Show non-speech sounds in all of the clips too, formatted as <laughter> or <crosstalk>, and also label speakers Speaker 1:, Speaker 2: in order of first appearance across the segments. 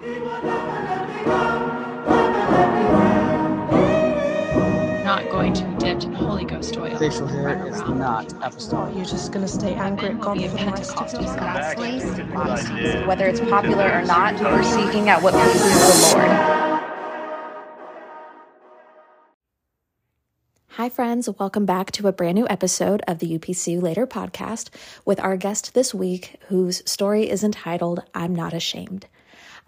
Speaker 1: Not going to be dipped in Holy Ghost oil.
Speaker 2: Facial hair
Speaker 1: run
Speaker 2: is
Speaker 1: around.
Speaker 2: not apostolic.
Speaker 3: Oh, you're just gonna stay angry at God
Speaker 1: Be a
Speaker 3: for the rest of your life.
Speaker 4: Whether it's popular or not, we're seeking out what pleases the Lord.
Speaker 5: Hi, friends. Welcome back to a brand new episode of the UPC Later podcast with our guest this week, whose story is entitled I'm Not Ashamed.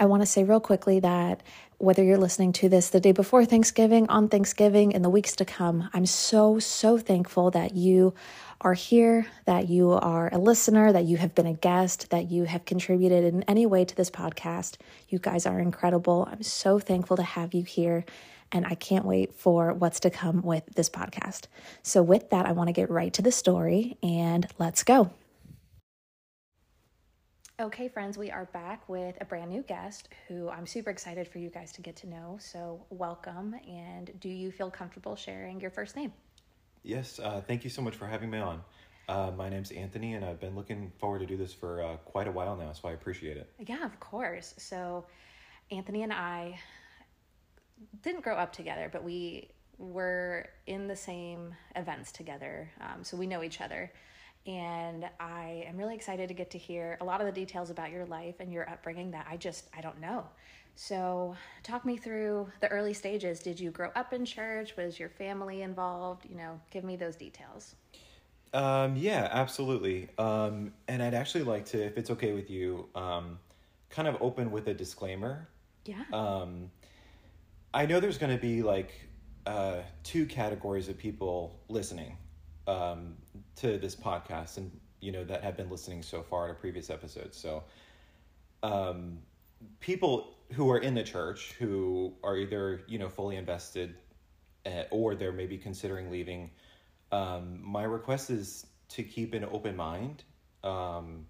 Speaker 5: I want to say real quickly that whether you're listening to this the day before Thanksgiving, on Thanksgiving, in the weeks to come, I'm so, so thankful that you are here, that you are a listener, that you have been a guest, that you have contributed in any way to this podcast. You guys are incredible. I'm so thankful to have you here and I can't wait for what's to come with this podcast. So, with that, I want to get right to the story and let's go. Okay, friends, we are back with a brand new guest who I'm super excited for you guys to get to know. So, welcome. And do you feel comfortable sharing your first name?
Speaker 6: Yes, uh, thank you so much for having me on. Uh, my name's Anthony, and I've been looking forward to do this for uh, quite a while now, so I appreciate it.
Speaker 5: Yeah, of course. So, Anthony and I didn't grow up together, but we were in the same events together. Um, so we know each other. And I am really excited to get to hear a lot of the details about your life and your upbringing that I just, I don't know. So, talk me through the early stages. Did you grow up in church? Was your family involved? You know, give me those details.
Speaker 6: Um, yeah, absolutely. Um, and I'd actually like to, if it's okay with you, um, kind of open with a disclaimer.
Speaker 5: Yeah.
Speaker 6: Um, I know there's going to be like uh, two categories of people listening um, to this podcast, and you know that have been listening so far to previous episodes. So, um, people who are in the church who are either you know fully invested, uh, or they're maybe considering leaving. Um, my request is to keep an open mind, um,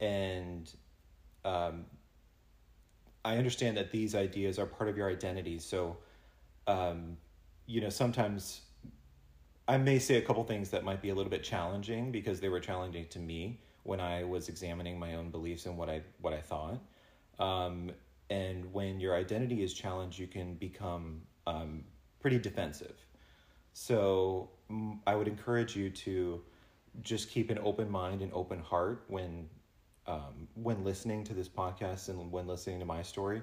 Speaker 6: and um, I understand that these ideas are part of your identity. So, um, you know, sometimes I may say a couple things that might be a little bit challenging because they were challenging to me when I was examining my own beliefs and what I what I thought. Um, and when your identity is challenged, you can become um, pretty defensive. So I would encourage you to just keep an open mind and open heart when um, when listening to this podcast and when listening to my story,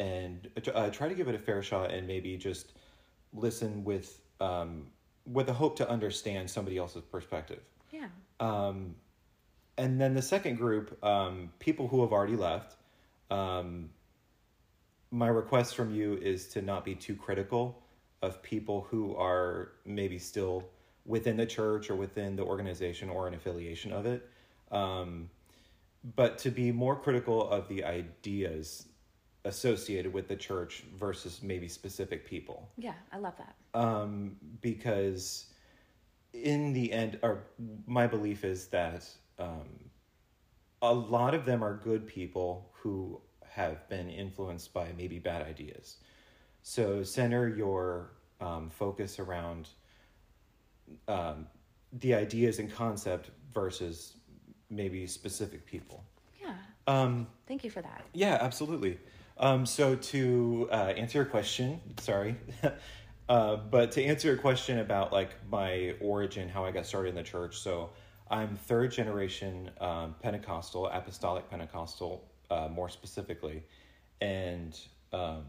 Speaker 6: and uh, try to give it a fair shot and maybe just listen with um, with the hope to understand somebody else's perspective.
Speaker 5: Yeah.
Speaker 6: Um, and then the second group, um, people who have already left. Um, my request from you is to not be too critical of people who are maybe still within the church or within the organization or an affiliation of it. Um, but to be more critical of the ideas associated with the church versus maybe specific people
Speaker 5: Yeah, I love that.
Speaker 6: um, because in the end or my belief is that um, a lot of them are good people who have been influenced by maybe bad ideas so center your um, focus around um, the ideas and concept versus maybe specific people
Speaker 5: Yeah.
Speaker 6: um,
Speaker 5: Thank you for that.
Speaker 6: yeah, absolutely. Um, so to uh, answer your question, sorry, <laughs> uh, but to answer your question about like my origin, how I got started in the church. So I'm third generation um, Pentecostal, Apostolic Pentecostal, uh, more specifically, and um,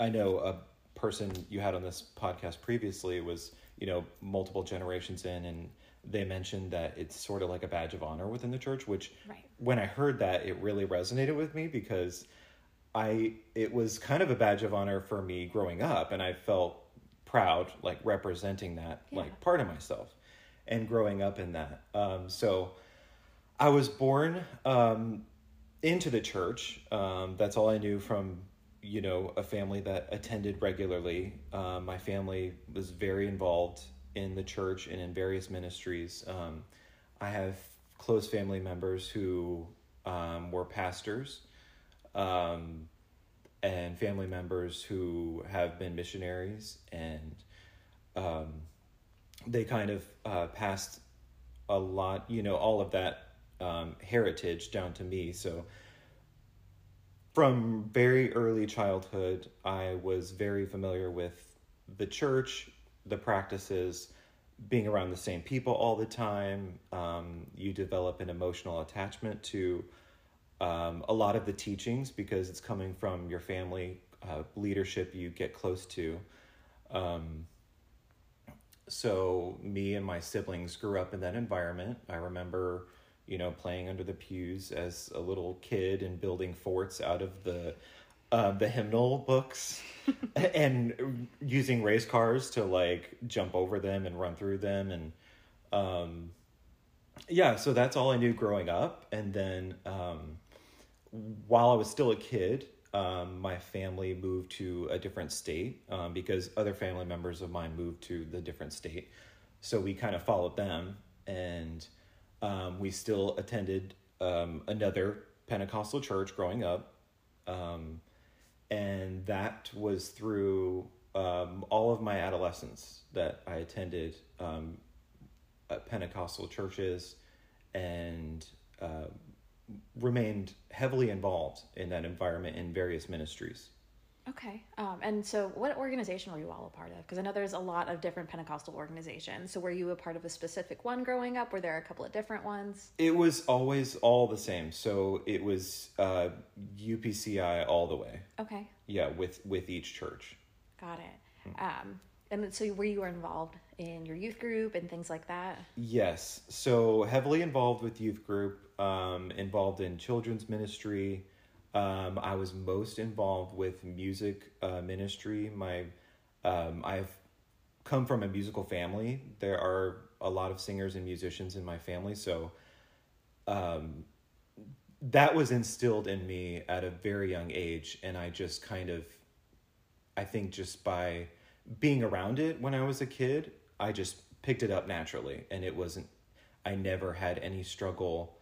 Speaker 6: I know a person you had on this podcast previously was you know multiple generations in and they mentioned that it's sort of like a badge of honor within the church which
Speaker 5: Right.
Speaker 6: when i heard that it really resonated with me because i it was kind of a badge of honor for me growing up and i felt proud like representing that
Speaker 5: Yeah.
Speaker 6: like part of myself and growing up in that um, so i was born um, into the church. Um, that's all I knew from you know a family that attended regularly. Um, my family was very involved in the church and in various ministries. Um, I have close family members who um, were pastors, um, and family members who have been missionaries, and um, they kind of uh, passed a lot, you know, all of that um, heritage down to me. So from very early childhood, I was very familiar with the church, the practices, being around the same people all the time. Um, you develop an emotional attachment to um, a lot of the teachings because it's coming from your family uh, leadership you get close to. Um, so me and my siblings grew up in that environment. I remember, you know, playing under the pews as a little kid and building forts out of the uh, the hymnal books <laughs> and using race cars to like jump over them and run through them and um, yeah so that's all i knew growing up and then um, while i was still a kid um, my family moved to a different state um, because other family members of mine moved to the different state. So we kind of followed them and um, we still attended um, another pentecostal church growing up. Um, and that was through um, all of my adolescence that I attended um, Pentecostal churches and uh, remained heavily involved in that environment in various ministries.
Speaker 5: Okay. Um, and so, what organization were you all a part of? Because I know there's a lot of different Pentecostal organizations. So, were you a part of a specific one growing up? Were there a couple of different ones?
Speaker 6: It was always all the same. So, it was uh, UPCI all the way.
Speaker 5: Okay.
Speaker 6: Yeah, with with each church.
Speaker 5: Got it. Um, and so, were you involved in your youth group and things like that?
Speaker 6: Yes. So, heavily involved with youth group, um, involved in children's ministry. Um, I was most involved with music uh, ministry. My, um, I've come from a musical family. There are a lot of singers and musicians in my family, so um, that was instilled in me at a very young age, and I just kind of, I think, just by being around it when I was a kid, I just picked it up naturally, and it wasn't. I never had any struggle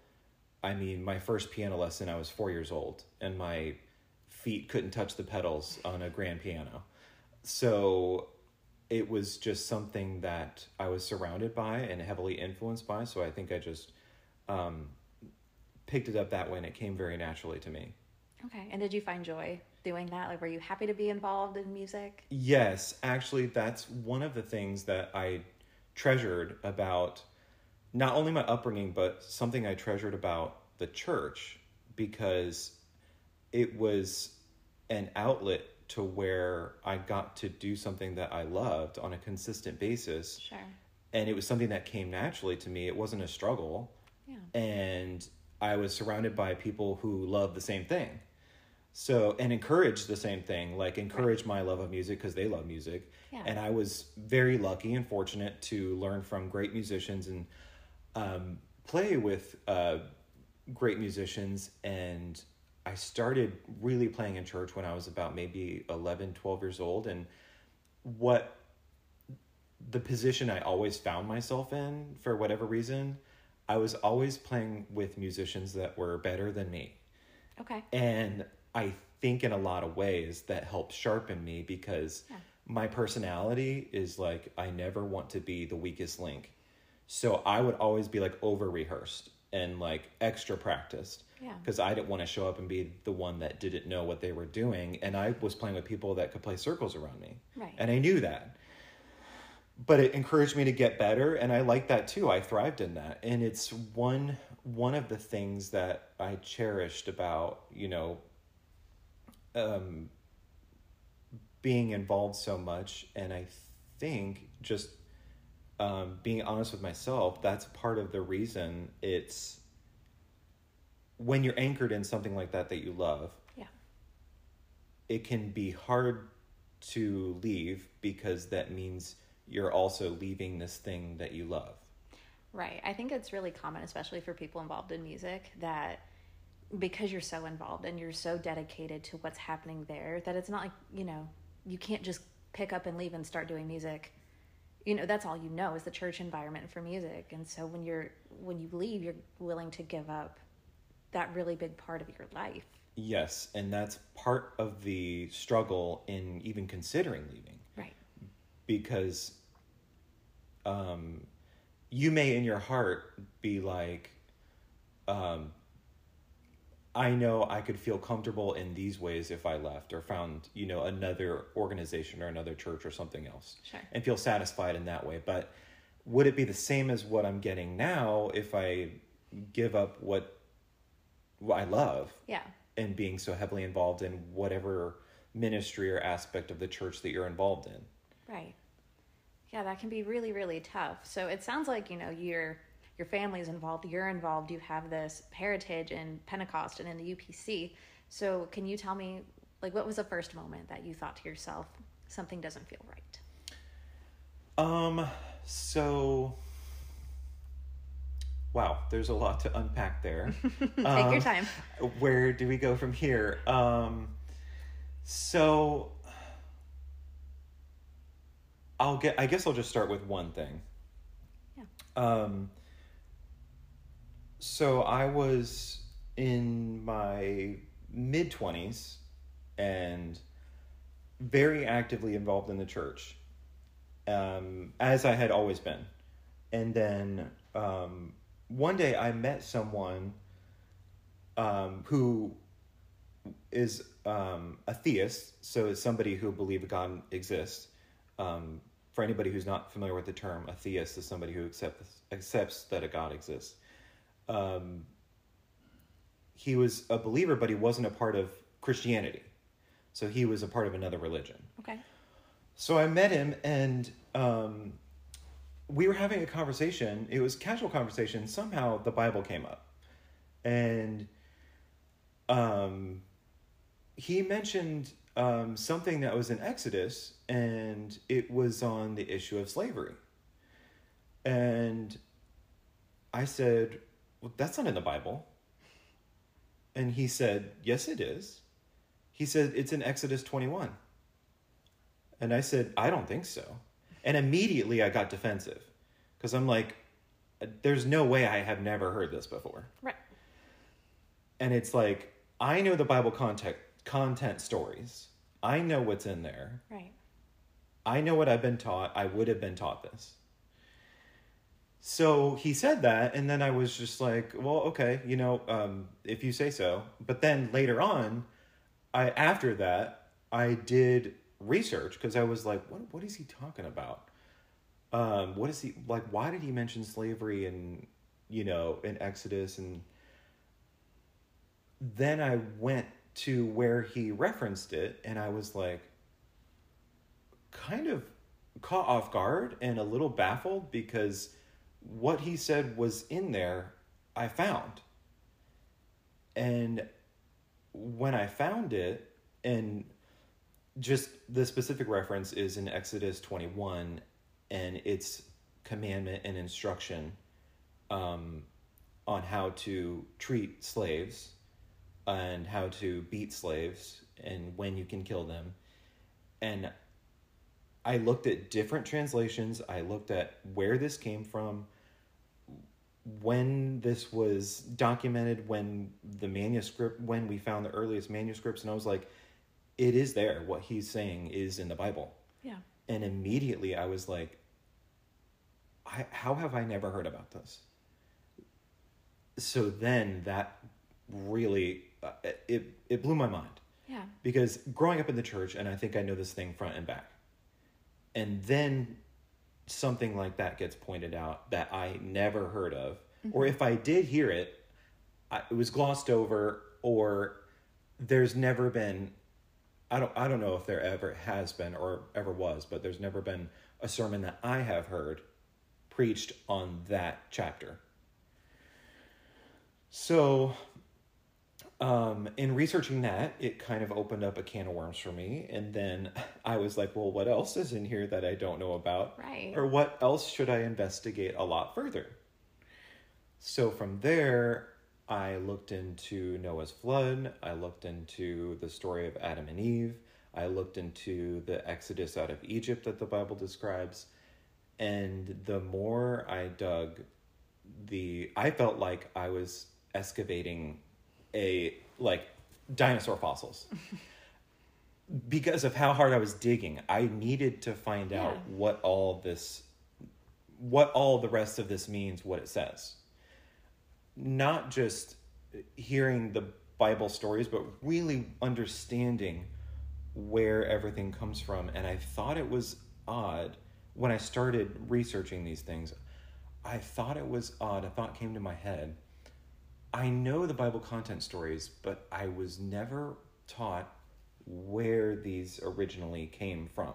Speaker 6: I mean, my first piano lesson, I was four years old, and my feet couldn't touch the pedals on a grand piano. So it was just something that I was surrounded by and heavily influenced by. So I think I just um, picked it up that way, and it came very naturally to me.
Speaker 5: Okay. And did you find joy doing that? Like, were you happy to be involved in music?
Speaker 6: Yes, actually, that's one of the things that I treasured about not only my upbringing, but something I treasured about the church because it was an outlet to where I got to do something that I loved on a consistent basis.
Speaker 5: Sure.
Speaker 6: And it was something that came naturally to me. It wasn't a struggle.
Speaker 5: Yeah.
Speaker 6: And I was surrounded by people who loved the same thing. So, and encouraged the same thing, like encourage my love of music because they love music.
Speaker 5: Yeah.
Speaker 6: And I was very lucky and fortunate to learn from great musicians and um, play with uh, great musicians. And I started really playing in church when I was about maybe 11, 12 years old. And what the position I always found myself in, for whatever reason, I was always playing with musicians that were better than me.
Speaker 5: Okay.
Speaker 6: And I think in a lot of ways that helped sharpen me because
Speaker 5: Yeah.
Speaker 6: my personality is like I never want to be the weakest link. So I would always be like over rehearsed and like extra practiced
Speaker 5: Yeah.
Speaker 6: because I didn't want to show up and be the one that didn't know what they were doing. And I was playing with people that could play circles around me.
Speaker 5: Right.
Speaker 6: And I knew that. But it encouraged me to get better and I like that too. I thrived in that. And it's one one of the things that I cherished about, you know, um being involved so much and I think just um, being honest with myself, that's part of the reason it's when you're anchored in something like that that you love,
Speaker 5: Yeah.
Speaker 6: it can be hard to leave because that means you're also leaving this thing that you love.
Speaker 5: Right. I think it's really common, especially for people involved in music, that because you're so involved and you're so dedicated to what's happening there, that it's not like, you know, you can't just pick up and leave and start doing music. You know, that's all you know is the church environment for music. And so when you're when you leave, you're willing to give up that really big part of your life.
Speaker 6: Yes, and that's part of the struggle in even considering leaving.
Speaker 5: Right.
Speaker 6: because um, you may in your heart be like um, I know I could feel comfortable in these ways if I left or found, you know, another organization or another church or something else.
Speaker 5: Sure.
Speaker 6: And feel satisfied in that way. But would it be the same as what I'm getting now if I give up what, what I love
Speaker 5: Yeah.
Speaker 6: and being so heavily involved in whatever ministry or aspect of the church that you're involved in?
Speaker 5: Right. Yeah, that can be really, really tough. So it sounds like, you know, your your family's involved, you're involved, you have this heritage in Pentecost and in the UPC. So can you tell me like what was the first moment that you thought to yourself, something doesn't feel right?
Speaker 6: Um, so wow, there's a lot to unpack there. <laughs>
Speaker 5: Take your
Speaker 6: Um,
Speaker 5: time.
Speaker 6: Where do we go from here? Um, so I'll get. I guess I'll just start with one thing.
Speaker 5: Yeah.
Speaker 6: Um. So I was in my mid twenties and very actively involved in the church, um, as I had always been, and then um, one day I met someone um, who is um, a theist, so is somebody who believes God exists. Um, for anybody who's not familiar with the term, a theist is somebody who accepts accepts that a God exists. Um, he was a believer, but he wasn't a part of Christianity, so he was a part of another religion.
Speaker 5: Okay.
Speaker 6: So I met him and um, we were having a conversation. It was casual conversation. Somehow the Bible came up. And um, he mentioned um, something that was in Exodus and it was on the issue of slavery. And I said, Well, that's not in the Bible. And he said, Yes, it is. He said, It's in Exodus 21. And I said, I don't think so. And immediately I got defensive because I'm like, there's no way I have never heard this before.
Speaker 5: Right.
Speaker 6: And it's like, I know the Bible content, content stories. I know what's in there.
Speaker 5: Right.
Speaker 6: I know what I've been taught. I would have been taught this. So he said that, and then I was just like, well, okay, you know, um, if you say so. But then later on, I after that, I did research because I was like, what what is he talking about? Um, what is he like? Why did he mention slavery and you know in Exodus? And then I went to where he referenced it, and I was like, kind of caught off guard and a little baffled because what he said was in there, I found. And when I found it, and just the specific reference is in Exodus 21, and it's commandment and instruction um, on how to treat slaves and how to beat slaves and when you can kill them. And I looked at different translations. I looked at where this came from, when this was documented, when the manuscript, when we found the earliest manuscripts, and I was like, it is there. What he's saying is in the Bible.
Speaker 5: Yeah.
Speaker 6: And immediately I was like, I, how have I never heard about this? So then that really, uh, it, it blew my mind
Speaker 5: Yeah.
Speaker 6: because growing up in the church, and I think I know this thing front and back, and then something like that gets pointed out that I never heard of, or mm-hmm. if I did hear it, I, it was glossed over, or there's never been. I don't. I don't know if there ever has been or ever was, but there's never been a sermon that I have heard preached on that chapter. So um, in researching that, it kind of opened up a can of worms for me. And then <laughs> I was like, well, what else is in here that I don't know about?
Speaker 5: Right.
Speaker 6: Or what else should I investigate a lot further? So from there, I looked into Noah's flood. I looked into the story of Adam and Eve. I looked into the exodus out of Egypt that the Bible describes. And the more I dug, the I felt like I was excavating a like dinosaur fossils. because of how hard I was digging, I needed to find out what all this what all the rest of this means, what it says. Not just hearing the Bible stories, but really understanding where everything comes from. And I thought it was odd when I started researching these things. I thought it was odd. A thought came to my head. I know the Bible content stories, but I was never taught where these originally came from.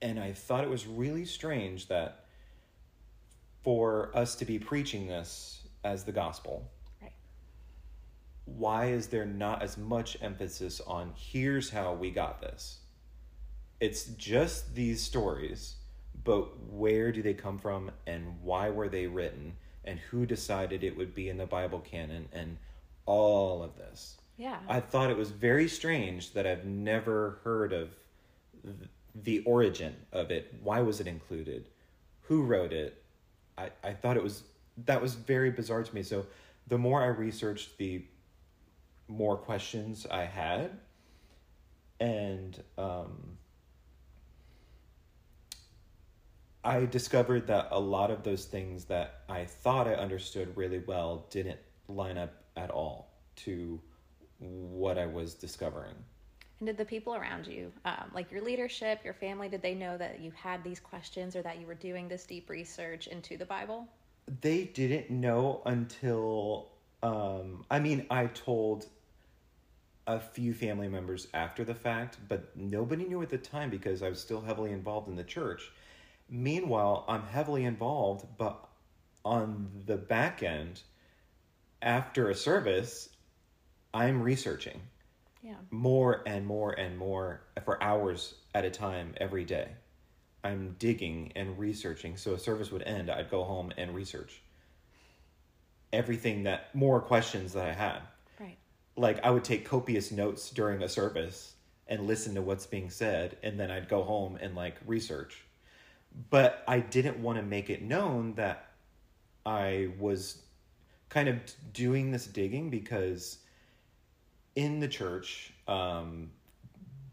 Speaker 6: And I thought it was really strange that for us to be preaching this as the gospel,
Speaker 5: Right.
Speaker 6: why is there not as much emphasis on here's how we got this? It's just these stories, but where do they come from and why were they written and who decided it would be in the Bible canon and all of this.
Speaker 5: Yeah.
Speaker 6: I thought it was very strange that I've never heard of the origin of it. Why was it included? Who wrote it? I, I thought it was that was very bizarre to me. So the more I researched, the more questions I had, and um, I discovered that a lot of those things that I thought I understood really well didn't line up at all to what I was discovering.
Speaker 5: And did the people around you, um, like your leadership, your family, did they know that you had these questions or that you were doing this deep research into the Bible?
Speaker 6: They didn't know until um I mean I told a few family members after the fact, but nobody knew at the time because I was still heavily involved in the church. Meanwhile, I'm heavily involved, but on the back end, after a service, I'm researching
Speaker 5: Yeah.
Speaker 6: more and more and more for hours at a time every day. I'm digging and researching. So a service would end, I'd go home and research everything that more questions that I had.
Speaker 5: Right.
Speaker 6: Like I would take copious notes during a service and listen to what's being said and then I'd go home and like research. But I didn't want to make it known that I was kind of doing this digging because in the church, um,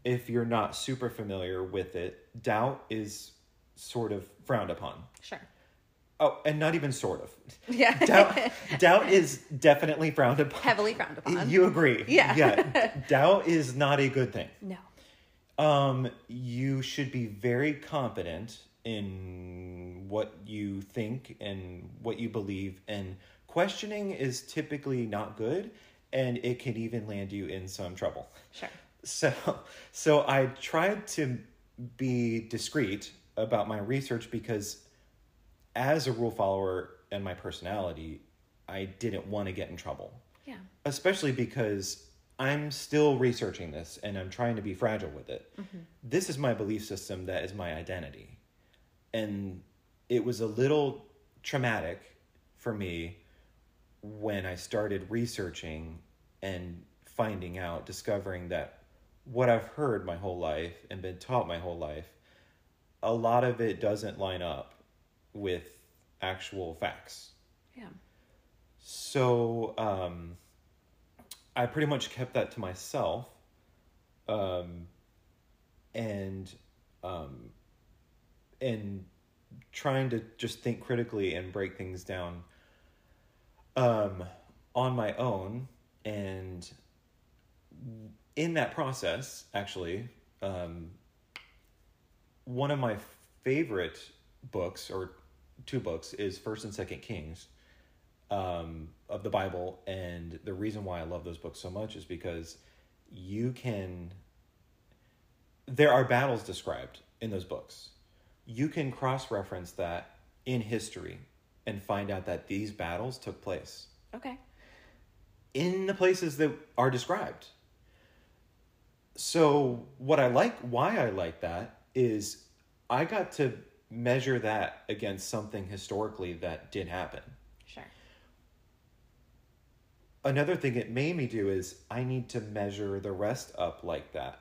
Speaker 6: if you're not super familiar with it, doubt is sort of frowned upon.
Speaker 5: Sure.
Speaker 6: Oh, and not even sort of. <laughs>
Speaker 5: Yeah. <laughs>
Speaker 6: Doubt, doubt is definitely frowned upon.
Speaker 5: Heavily frowned upon.
Speaker 6: You agree?
Speaker 5: Yeah.
Speaker 6: Yeah. <laughs> Doubt is not a good thing.
Speaker 5: no.
Speaker 6: Um, you should be very confident in what you think and what you believe, and questioning is typically not good, and it can even land you in some trouble.
Speaker 5: Sure.
Speaker 6: So, so I tried to be discreet about my research because, as a rule follower and my personality, I didn't want to get in trouble
Speaker 5: Yeah.
Speaker 6: especially because I'm still researching this and I'm trying to be fragile with it. Mm-hmm. This is my belief system that is my identity. And it was a little traumatic for me when I started researching and finding out, discovering that what I've heard my whole life and been taught my whole life, a lot of it doesn't line up with actual facts.
Speaker 5: Yeah.
Speaker 6: So um, I pretty much kept that to myself, um, and um, and trying to just think critically and break things down um, on my own. And in that process, actually, um, one of my favorite books or two books is First and Second Kings um, of the Bible, and the reason why I love those books so much is because you can. There are battles described in those books. You can cross reference that in history and find out that these battles took place
Speaker 5: Okay.
Speaker 6: in the places that are described. So, what I like, why I like that is I got to measure that against something historically that did happen.
Speaker 5: Sure.
Speaker 6: another thing it made me do is I need to measure the rest up like that.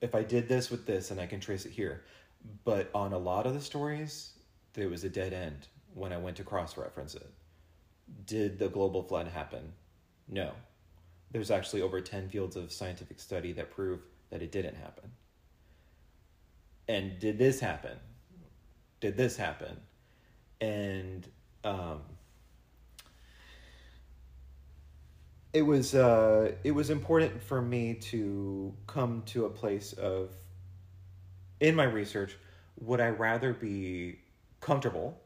Speaker 6: If I did this with this and I can trace it here. But on a lot of the stories, there was a dead end when I went to cross reference it. Did the global flood happen? No. There's actually over 10 fields of scientific study that prove that it didn't happen. And did this happen? Did this happen? And um, it was uh, it was important for me to come to a place of in my research would i rather be comfortable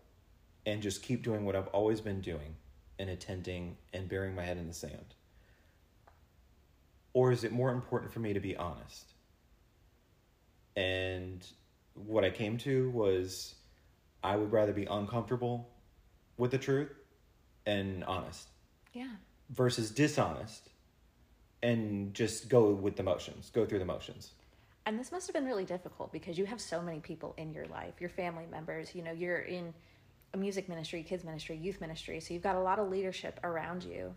Speaker 6: and just keep doing what i've always been doing and attending and burying my head in the sand or is it more important for me to be honest and what i came to was i would rather be uncomfortable with the truth and honest
Speaker 5: Yeah.
Speaker 6: versus dishonest and just go with the motions, go through the motions.
Speaker 5: And this must have been really difficult because you have so many people in your life, your family members, you know, you're in a music ministry, kids ministry, youth ministry, so you've got a lot of leadership around you.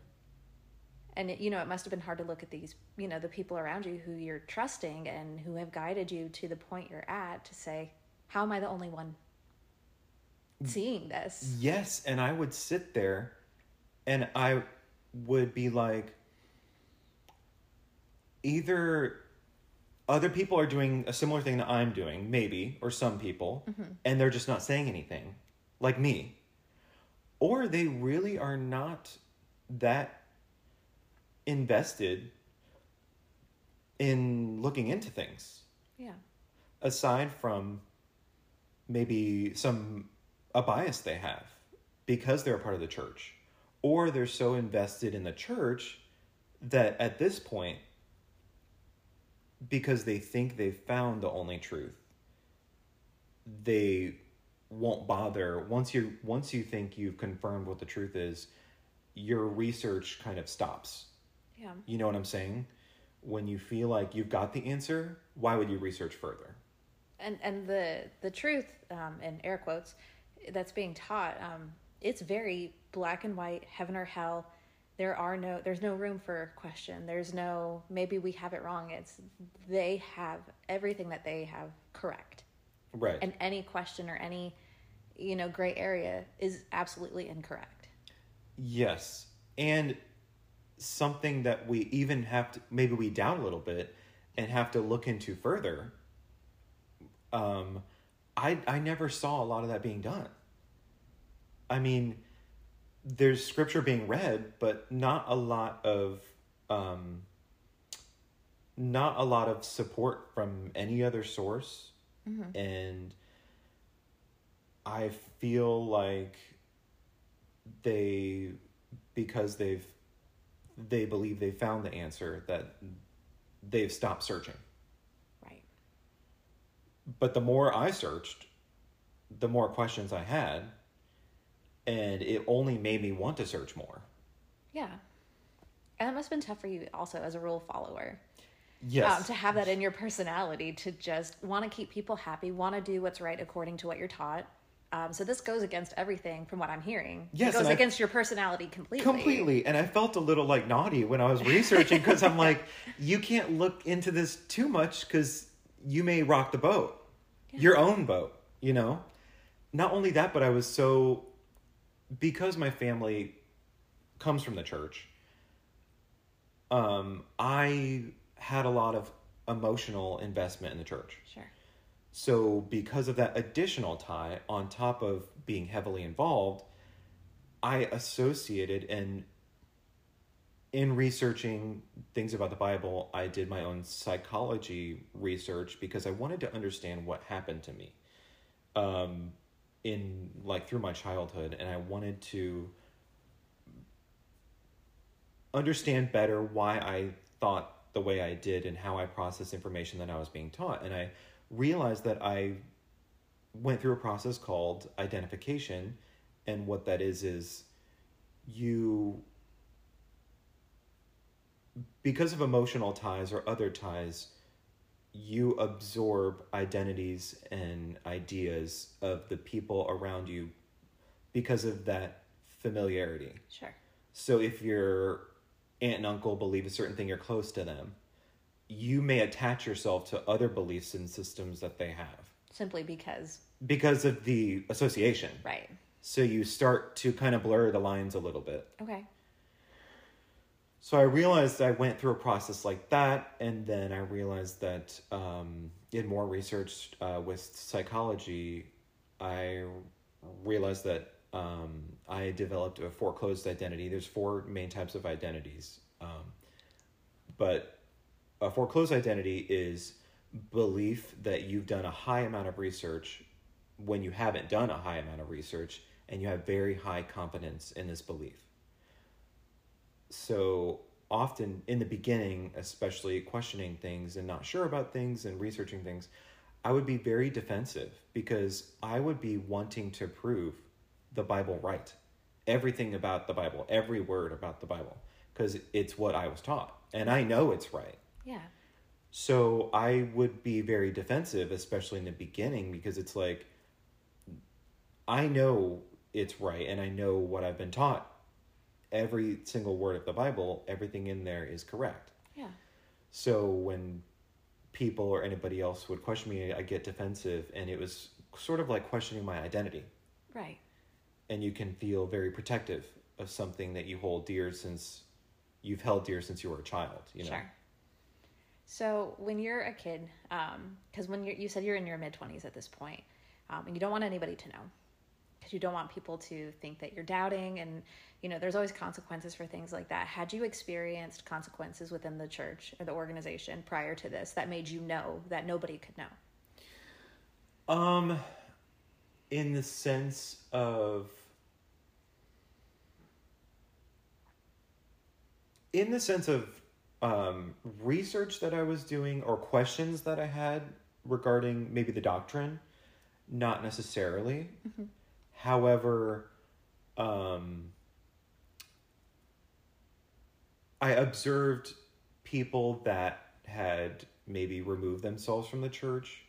Speaker 5: And it, you know, it must have been hard to look at these, you know, the people around you who you're trusting and who have guided you to the point you're at to say, how am I the only one seeing this?
Speaker 6: Yes, and I would sit there and I would be like either other people are doing a similar thing that I'm doing, maybe, or some people, mm-hmm. and they're just not saying anything, like me. Or they really are not that invested in looking into things.
Speaker 5: Yeah.
Speaker 6: aside from maybe some a bias they have because they're a part of the church or they're so invested in the church that at this point because they think they've found the only truth they won't bother. Once you once you think you've confirmed what the truth is your research kind of stops.
Speaker 5: Yeah.
Speaker 6: you know what i'm saying? When you feel like you've got the answer why would you research further?
Speaker 5: And and the the truth um, in air quotes that's being taught um, it's very black and white heaven or hell there are no there's no room for question there's no maybe we have it wrong it's they have everything that they have correct
Speaker 6: right
Speaker 5: and any question or any you know gray area is absolutely incorrect
Speaker 6: Yes. And something that we even have to maybe we doubt a little bit and have to look into further. Um I I never saw a lot of that being done. I mean, there's scripture being read, but not a lot of um not a lot of support from any other source. And I feel like they because they've they believe they found the answer that they've stopped searching.
Speaker 5: Right.
Speaker 6: But the more i searched the more questions i had and it only made me want to search more.
Speaker 5: Yeah. And that must have been tough for you also as a rule follower.
Speaker 6: Yes.
Speaker 5: Um, to have that in your personality to just want to keep people happy, want to do what's right according to what you're taught. Um, so this goes against everything from what I'm hearing.
Speaker 6: Yes,
Speaker 5: it goes
Speaker 6: and I-
Speaker 5: against your personality completely.
Speaker 6: completely. And i felt a little like naughty when i was researching because i'm like <laughs> you can't look into this too much because you may rock the boat. Your own boat you know? Not only that but i was so because my family comes from the church um i had a lot of emotional investment in the church
Speaker 5: Sure.
Speaker 6: so, because of that additional tie, on top of being heavily involved, I associated and in researching things about the Bible, I did my own psychology research because I wanted to understand what happened to me um, in like through my childhood, and I wanted to understand better why I thought the way I did and how I processed information that I was being taught. And I realized that I went through a process called identification. And what that is, is you, because of emotional ties or other ties, you absorb identities and ideas of the people around you because of that familiarity.
Speaker 5: Sure.
Speaker 6: So if your aunt and uncle believe a certain thing, you're close to them, you may attach yourself to other beliefs and systems that they have
Speaker 5: Simply because,
Speaker 6: because of the association.
Speaker 5: right.
Speaker 6: So you start to kind of blur the lines a little bit.
Speaker 5: Okay.
Speaker 6: So I realized I went through a process like that, and then I realized that um, in more research uh, with psychology, I realized that um, I developed a foreclosed identity. There's four main types of identities Um, but a foreclosed identity is belief that you've done a high amount of research when you haven't done a high amount of research and you have very high confidence in this belief. So often in the beginning, especially questioning things and not sure about things and researching things, I would be very defensive because I would be wanting to prove the Bible right. Everything about the Bible, every word about the Bible, because it's what I was taught. And I know it's right.
Speaker 5: Yeah.
Speaker 6: So I would be very defensive, especially in the beginning, because it's like, I know it's right and I know what I've been taught. Every single word of the Bible, everything in there is correct.
Speaker 5: Yeah.
Speaker 6: So when people or anybody else would question me, I get defensive, and it was sort of like questioning my identity.
Speaker 5: Right.
Speaker 6: And you can feel very protective of something that you hold dear since you've held dear since you were a child. You know.
Speaker 5: Sure. So when you're a kid, because when you you said you're in your mid twenties at this point, um, and you don't want anybody to know, because you don't want people to think that you're doubting, and you know there's always consequences for things like that. Had you experienced consequences within the church or the organization prior to this that made you know that nobody could know?
Speaker 6: Um, in the sense of, in the sense of um, research that I was doing or questions that I had regarding maybe the doctrine, not necessarily. However, um, I observed people that had maybe removed themselves from the church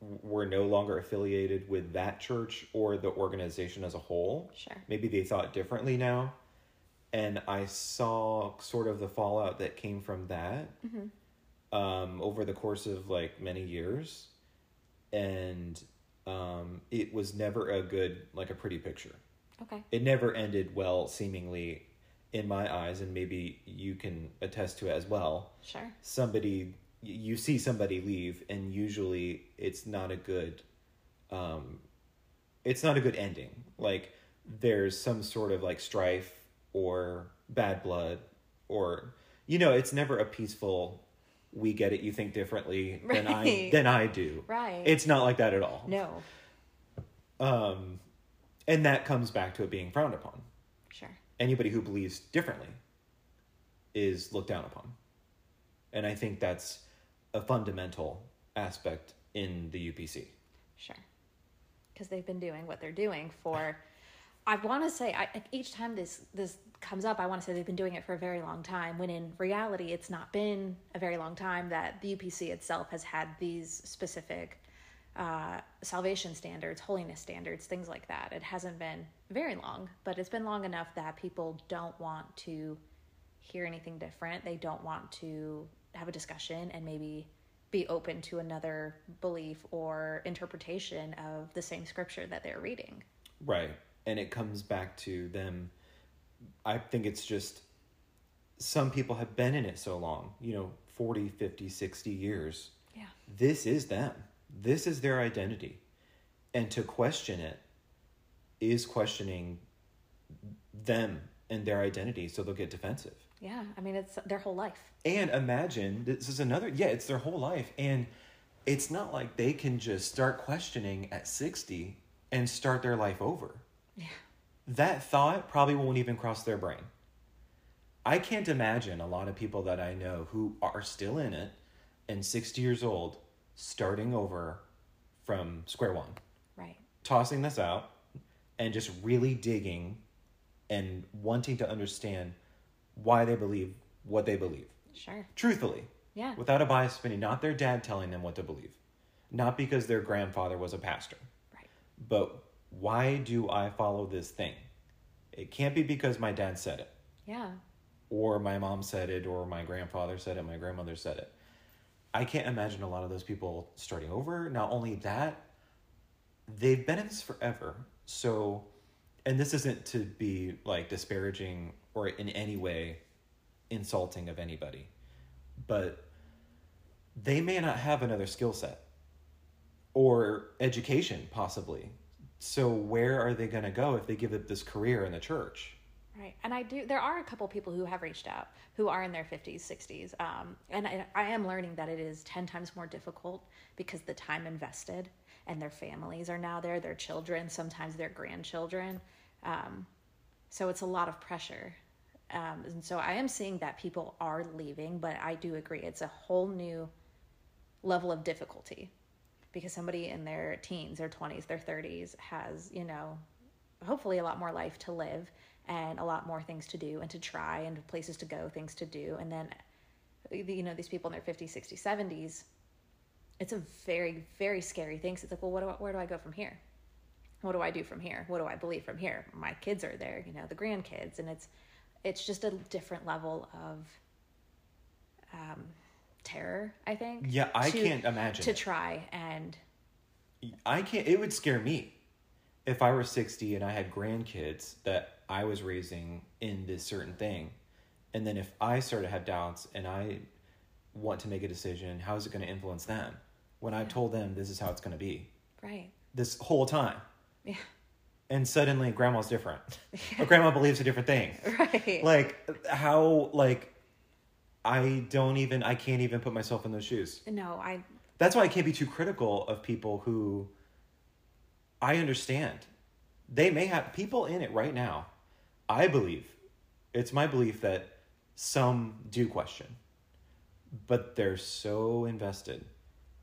Speaker 6: were no longer affiliated with that church or the organization as a whole.
Speaker 5: Sure.
Speaker 6: Maybe they thought differently now. And I saw sort of the fallout that came from that um, over the course of like many years. And um, it was never a good, like a pretty picture.
Speaker 5: Okay.
Speaker 6: It never ended well, seemingly, in my eyes. And maybe you can attest to it as well
Speaker 5: Sure.
Speaker 6: somebody you see somebody leave and usually it's not a good um it's not a good ending like there's some sort of like strife or bad blood or you know it's never a peaceful we get it you think differently <laughs> than i than i do
Speaker 5: Right.
Speaker 6: it's not like that at all
Speaker 5: No.
Speaker 6: um and that comes back to it being frowned upon
Speaker 5: Sure.
Speaker 6: anybody who believes differently is looked down upon. And I think that's a fundamental aspect in the UPC.
Speaker 5: Sure. Because they've been doing what they're doing for. I want to say I, each time this this comes up, I want to say they've been doing it for a very long time. When in reality, it's not been a very long time that the UPC itself has had these specific uh, salvation standards, holiness standards, things like that. It hasn't been very long, but it's been long enough that people don't want to hear anything different. They don't want to have a discussion and maybe be open to another belief or interpretation of the same scripture that they're reading.
Speaker 6: Right. And it comes back to them. I think it's just some people have been in it so long, you know, 40, 50, 60 years.
Speaker 5: Yeah.
Speaker 6: This is them. This is their identity. And to question it is questioning them and their identity, so they'll get defensive.
Speaker 5: Yeah. I mean, it's their whole life.
Speaker 6: And imagine this is another, yeah, it's their whole life. And it's not like they can just start questioning at 60 and start their life over.
Speaker 5: Yeah.
Speaker 6: That thought probably won't even cross their brain. I can't imagine a lot of people that I know who are still in it and 60 years old starting over from square one,
Speaker 5: Right.
Speaker 6: tossing this out and just really digging and wanting to understand why they believe what they believe
Speaker 5: Sure.
Speaker 6: truthfully,
Speaker 5: Yeah.
Speaker 6: without a bias opinion, not their dad telling them what to believe, not because their grandfather was a pastor,
Speaker 5: Right.
Speaker 6: but why do I follow this thing? It can't be because my dad said it,
Speaker 5: Yeah.
Speaker 6: or my mom said it, or my grandfather said it, my grandmother said it. I can't imagine a lot of those people starting over. Not only that, they've been in this forever. So, and this isn't to be like disparaging or in any way insulting of anybody, but they may not have another skill set or education, possibly. So, where are they going to go if they give up this career in the church?
Speaker 5: Right. And I do, there are a couple people who have reached out who are in their 50s, 60s. Um, and I, I am learning that it is 10 times more difficult because the time invested and their families are now there, their children, sometimes their grandchildren. Um, so it's a lot of pressure. Um, and so I am seeing that people are leaving, but I do agree it's a whole new level of difficulty because somebody in their teens, their 20s, their 30s has, you know, hopefully a lot more life to live and a lot more things to do and to try and places to go, things to do. And then, you know, these people in their 50s, 60s, 70s, it's a very, very scary thing. So it's like, well, what do I, where do I go from here? What do I do from here? What do I believe from here? My kids are there, you know, the grandkids, and it's, it's just a different level of um, terror. I think.
Speaker 6: Yeah, I
Speaker 5: to-
Speaker 6: can't imagine
Speaker 5: to
Speaker 6: it.
Speaker 5: try and
Speaker 6: I can't. It would scare me if I were sixty and I had grandkids that I was raising in this certain thing, and then if I start to have doubts and I want to make a decision, how is it going to influence them when I've told them this is how it's going to be
Speaker 5: right.
Speaker 6: this whole time,
Speaker 5: Yeah.
Speaker 6: and suddenly grandma's different, <laughs> or grandma believes a different thing. <laughs>
Speaker 5: Right.
Speaker 6: Like how like I don't even I can't even put myself in those shoes.
Speaker 5: no, I
Speaker 6: That's why I can't be too critical of people who I understand. They may have people in it right now. I believe it's my belief that some do question, but they're so invested.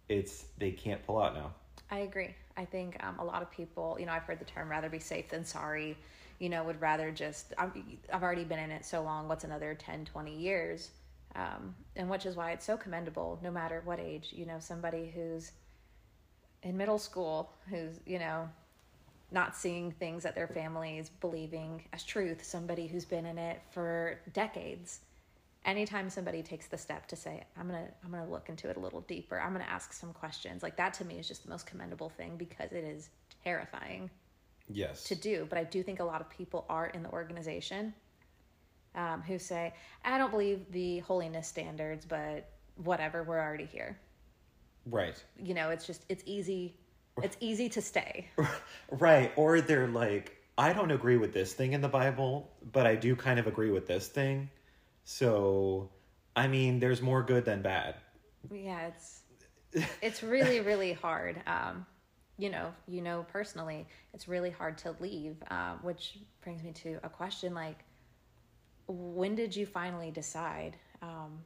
Speaker 6: It's they can't pull out now.
Speaker 5: I agree. I think um, a lot of people, you know, I've heard the term rather be safe than sorry, you know, would rather just, I've, I've already been in it so long, what's another 10, 20 years? Um, and which is why it's so commendable, no matter what age, you know, somebody who's in middle school, who's, you know, not seeing things that their family is believing as truth, somebody who's been in it for decades. Anytime somebody takes the step to say, I'm gonna I'm gonna look into it a little deeper, I'm gonna ask some questions, like that to me is just the most commendable thing because it is terrifying
Speaker 6: Yes.
Speaker 5: to do. But I do think a lot of people are in the organization um, who say, I don't believe the holiness standards, but whatever, we're already here.
Speaker 6: right.
Speaker 5: You know, it's just it's easy it's easy to stay. <laughs>
Speaker 6: Right. Or they're like, I don't agree with this thing in the Bible, but I do kind of agree with this thing. So, I mean, there's more good than bad.
Speaker 5: yeah it's it's really really hard um you know you know personally it's really hard to leave um which brings me to a question like when did you finally decide um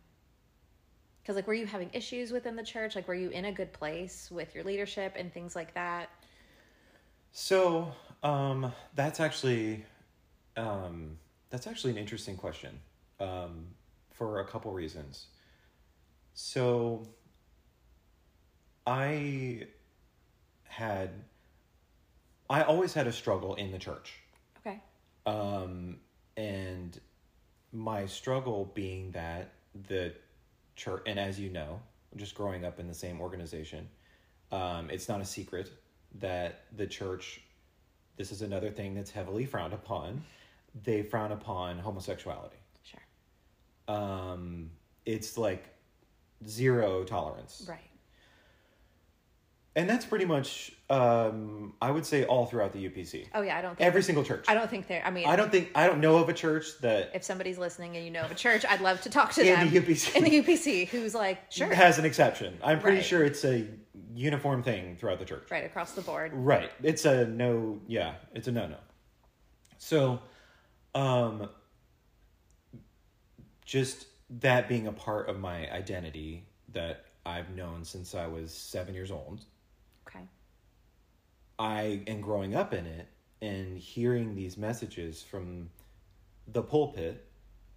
Speaker 5: because like were you having issues within the church like were you in a good place with your leadership and things like that
Speaker 6: So, um, that's actually, um, that's actually an interesting question, um, for a couple reasons. So, I had, I always had a struggle in the church.
Speaker 5: okay
Speaker 6: Um, and my struggle being that the church, and as you know, just growing up in the same organization, um, it's not a secret that the church, this is another thing that's heavily frowned upon. They frown upon homosexuality.
Speaker 5: sure
Speaker 6: Um, it's like zero tolerance.
Speaker 5: right
Speaker 6: And that's pretty much, um, I would say, all throughout the UPC.
Speaker 5: oh yeah i don't think
Speaker 6: Every single church.
Speaker 5: i don't think there i mean
Speaker 6: I don't think, I don't know of a church that
Speaker 5: if somebody's listening and you know of a church i'd love to talk to
Speaker 6: In
Speaker 5: them
Speaker 6: the UPC.
Speaker 5: in the upc who's like sure
Speaker 6: has an exception. I'm pretty
Speaker 5: Right.
Speaker 6: sure it's a uniform thing throughout the church.
Speaker 5: right across the board
Speaker 6: Right. It's a no, yeah, it's a no no. So, um, just that being a part of my identity that I've known since I was seven years old, I and growing up in it and hearing these messages from the pulpit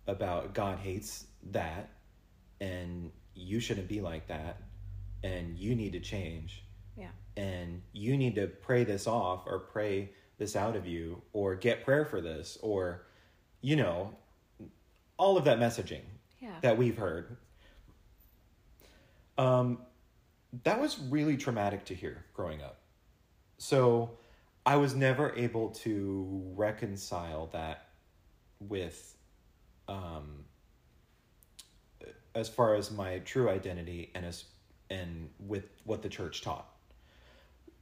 Speaker 6: about God hates that and you shouldn't be like that and you need to change.
Speaker 5: Yeah.
Speaker 6: And you need to pray this off or pray this out of you or get prayer for this or you know all of that messaging
Speaker 5: yeah.
Speaker 6: that we've heard. Um that was really traumatic to hear growing up so i was never able to reconcile that with um as far as my true identity and as and with what the church taught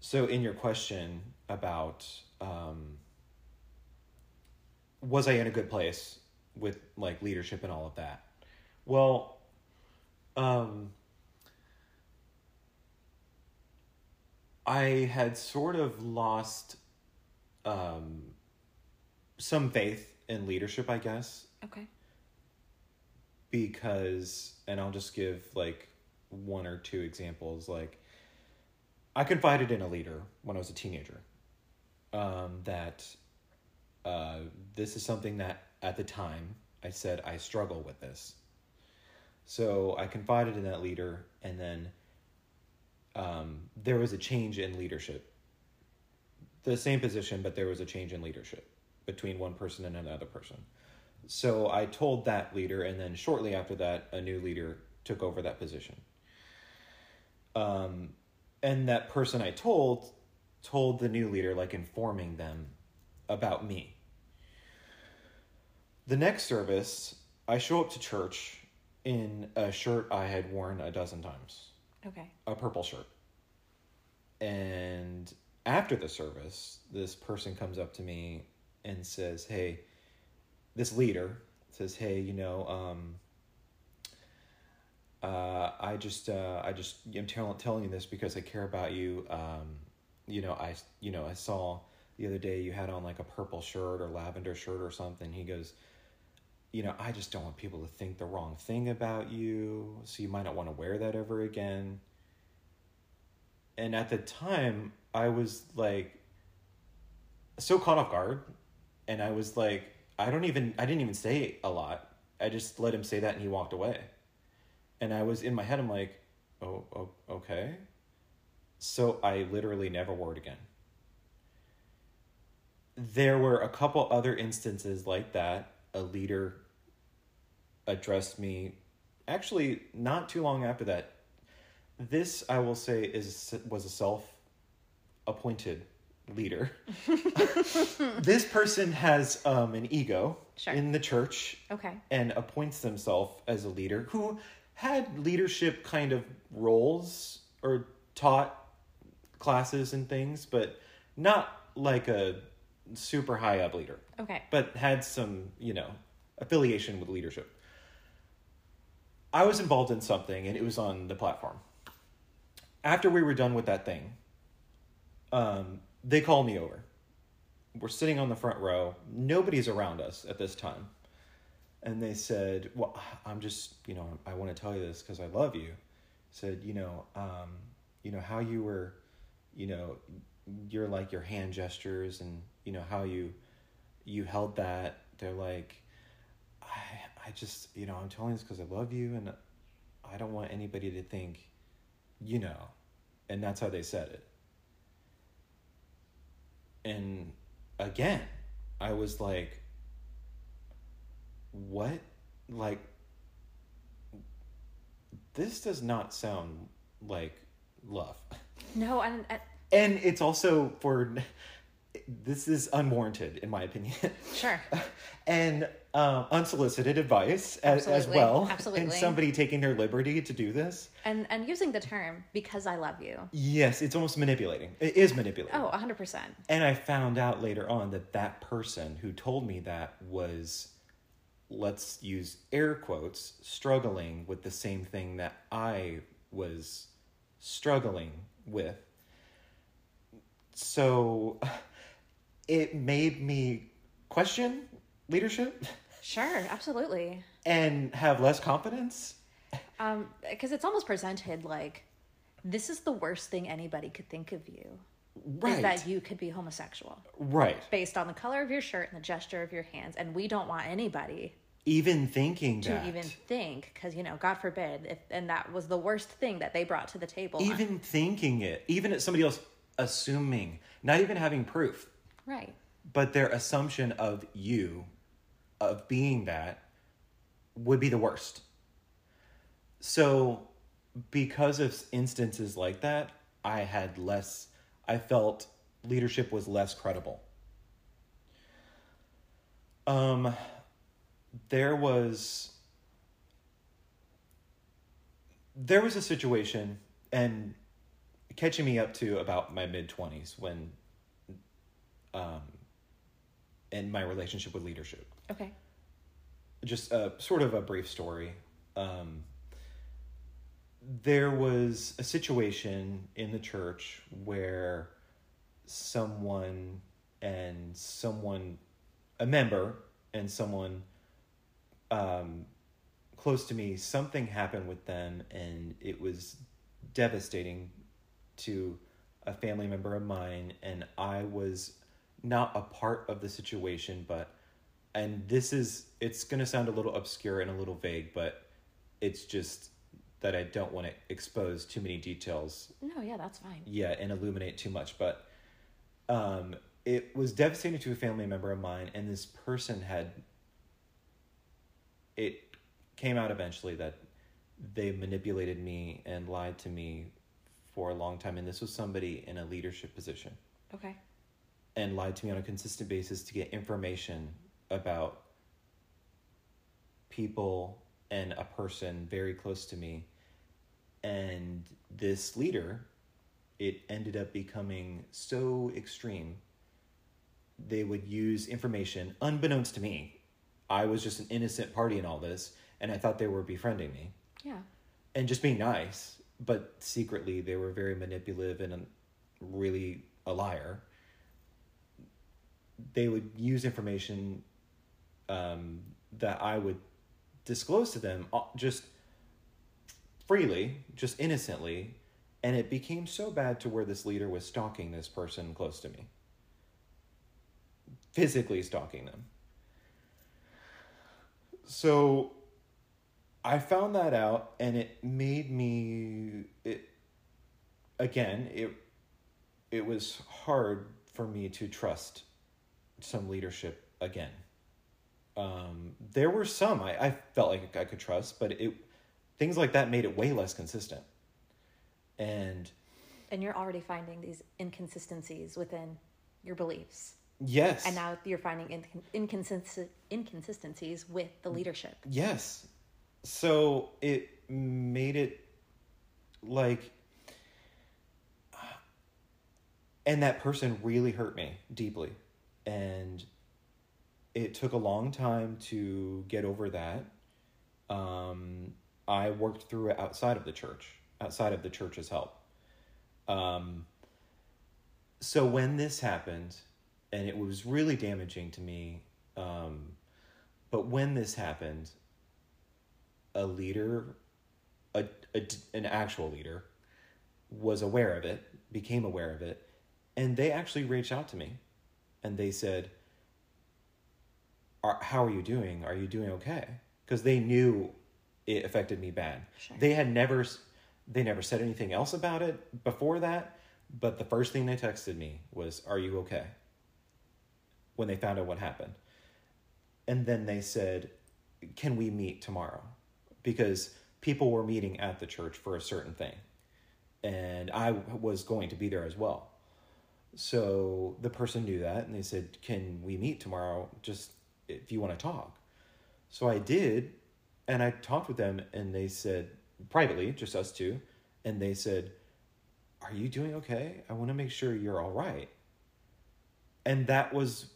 Speaker 6: so in your question about um was I in a good place with like leadership and all of that? Well, um, I had sort of lost um, some faith in leadership, I guess,
Speaker 5: Okay.
Speaker 6: because, and I'll just give like one or two examples. Like, I confided in a leader when I was a teenager um, that uh, this is something that at the time I said I struggle with this. So I confided in that leader, and then um, there was a change in leadership. The same position, but there was a change in leadership between one person and another person. So I told that leader, and then shortly after that, a new leader took over that position. Um, and that person I told told the new leader, like informing them about me. The next service, I show up to church in a shirt I had worn a dozen times,
Speaker 5: Okay.
Speaker 6: a purple shirt. And after the service, this person comes up to me and says, Hey, this leader says, Hey, you know, um, uh, I just, uh, I just, I'm tell- telling you this because I care about you. Um, you know, I, you know, I saw the other day you had on like a purple shirt or lavender shirt or something. He goes, you know, I just don't want people to think the wrong thing about you. So you might not want to wear that ever again. And at the time, I was like so caught off guard. And I was like, I don't even, I didn't even say a lot. I just let him say that and he walked away. And I was in my head, I'm like, oh, oh okay. So I literally never wore it again. There were a couple other instances like that. A leader addressed me actually not too long after that. This, I will say, is was a self appointed leader. <laughs> this person has um, an ego
Speaker 5: Sure.
Speaker 6: in the church
Speaker 5: Okay.
Speaker 6: and appoints themselves as a leader who had leadership kind of roles or taught classes and things, but not like a super high up leader,
Speaker 5: Okay.
Speaker 6: but had some, you know, affiliation with leadership. I was involved in something and it was on the platform. After we were done with that thing, um, they called me over. We're sitting on the front row. Nobody's around us at this time. And they said, Well, I'm just, you know, I want to tell you this because I love you. Said, you know, um, you know, how you were, you know, your like your hand gestures and, you know, how you you held that. They're like, I I just, you know, I'm telling this because I love you and I don't want anybody to think, you know. And that's how they said it. And again, I was like, what? Like, this does not sound like love.
Speaker 5: No, and, and
Speaker 6: it's also for, this is unwarranted, in my opinion.
Speaker 5: sure. <laughs>
Speaker 6: and um, unsolicited advice as, as well.
Speaker 5: Absolutely.
Speaker 6: And somebody taking their liberty to do this.
Speaker 5: And and using the term because I love you.
Speaker 6: Yes, it's almost manipulating. It is manipulating.
Speaker 5: Oh, 100%.
Speaker 6: And I found out later on that that person who told me that was, let's use air quotes, struggling with the same thing that I was struggling with. So <sighs> it made me question leadership
Speaker 5: Sure, absolutely.
Speaker 6: and have less confidence.
Speaker 5: Um, because it's almost presented like this is the worst thing anybody could think of you.
Speaker 6: Right.
Speaker 5: Is that you could be homosexual
Speaker 6: right.
Speaker 5: based on the color of your shirt and the gesture of your hands, and we don't want anybody
Speaker 6: Even thinking
Speaker 5: to
Speaker 6: that.
Speaker 5: even think because you know, God forbid, if and that was the worst thing that they brought to the table.
Speaker 6: even thinking it, even at somebody else assuming, not even having proof.
Speaker 5: right.
Speaker 6: but their assumption of you of being that would be the worst so because of instances like that i had less i felt leadership was less credible um there was there was a situation and catching me up to about my mid 20s when um and my relationship with leadership.
Speaker 5: Okay.
Speaker 6: Just a sort of a brief story. Um, there was a situation in the church where someone and someone, a member and someone um, close to me, something happened with them, and it was devastating to a family member of mine. And I was not a part of the situation, but, and this is, it's going to sound a little obscure and a little vague, but it's just that I don't want to expose too many details
Speaker 5: No, yeah, that's fine.
Speaker 6: yeah and illuminate too much but um it was devastating to a family member of mine and this person had it came out eventually that they manipulated me and lied to me for a long time and this was somebody in a leadership position
Speaker 5: Okay.
Speaker 6: and lied to me on a consistent basis to get information about people and a person very close to me. And this leader, it ended up becoming so extreme. They would use information unbeknownst to me. I was just an innocent party in all this, and I thought they were befriending me
Speaker 5: Yeah.
Speaker 6: and just being nice, but secretly they were very manipulative and really a liar. They would use information um, that I would disclose to them uh, just freely, just innocently, and it became so bad to where this leader was stalking this person close to me, physically stalking them. So I found that out and it made me it again it it was hard for me to trust some leadership again. Um, there were some I, I felt like I could trust, but it things like that made it way less consistent. And
Speaker 5: And you're already finding these inconsistencies within your beliefs.
Speaker 6: yes,
Speaker 5: And now you're finding incon- inconsist- inconsistencies with the leadership.
Speaker 6: Yes. So it made it like and that person really hurt me deeply. And it took a long time to get over that. Um, i worked through it outside of the church outside of the church's help. Um, so when this happened and it was really damaging to me um, but when this happened a leader a, a an actual leader was aware of it became aware of it and they actually reached out to me and they said are, how are you doing? Are you doing okay? Because they knew it affected me bad.
Speaker 5: Sure.
Speaker 6: they had never they never said anything else about it before that but the first thing they texted me was are you okay? when they found out what happened. And then they said can we meet tomorrow because people were meeting at the church for a certain thing. And i was going to be there as well. So the person knew that and they said can we meet tomorrow? Just if you want to talk. So i did and i talked with them and they said privately just us two and they said are you doing okay? I want to make sure you're all right. And that was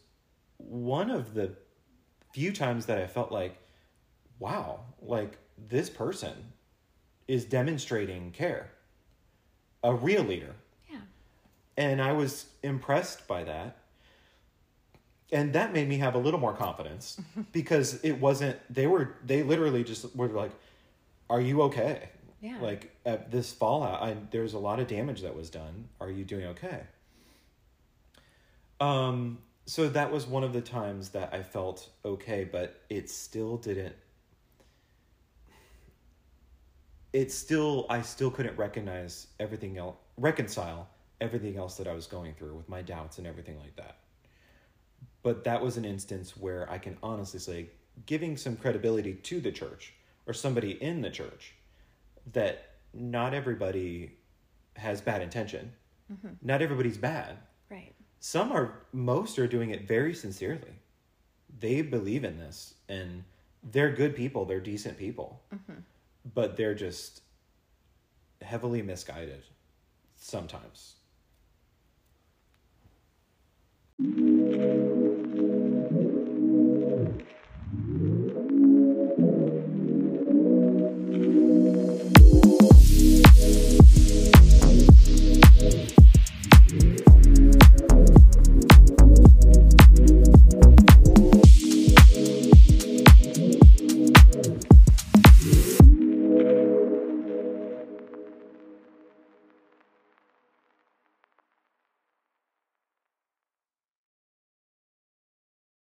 Speaker 6: one of the few times that i felt like wow, like this person is demonstrating care. A real leader.
Speaker 5: Yeah.
Speaker 6: And I was impressed by that. And that made me have a little more confidence <laughs> because it wasn't, they were, they literally just were like, Are you okay?
Speaker 5: Yeah.
Speaker 6: Like at this fallout, I, there's a lot of damage that was done. Are you doing okay? Um, so that was one of the times that I felt okay, but it still didn't it still I still couldn't recognize everything else reconcile everything else that I was going through with my doubts and everything like that. But that was an instance where I can honestly say giving some credibility to the church or somebody in the church that not everybody has bad intention. Mm-hmm. Not everybody's bad
Speaker 5: Right.
Speaker 6: some are most are doing it very sincerely they believe in this and they're good people they're decent people mm-hmm but they're just heavily misguided sometimes.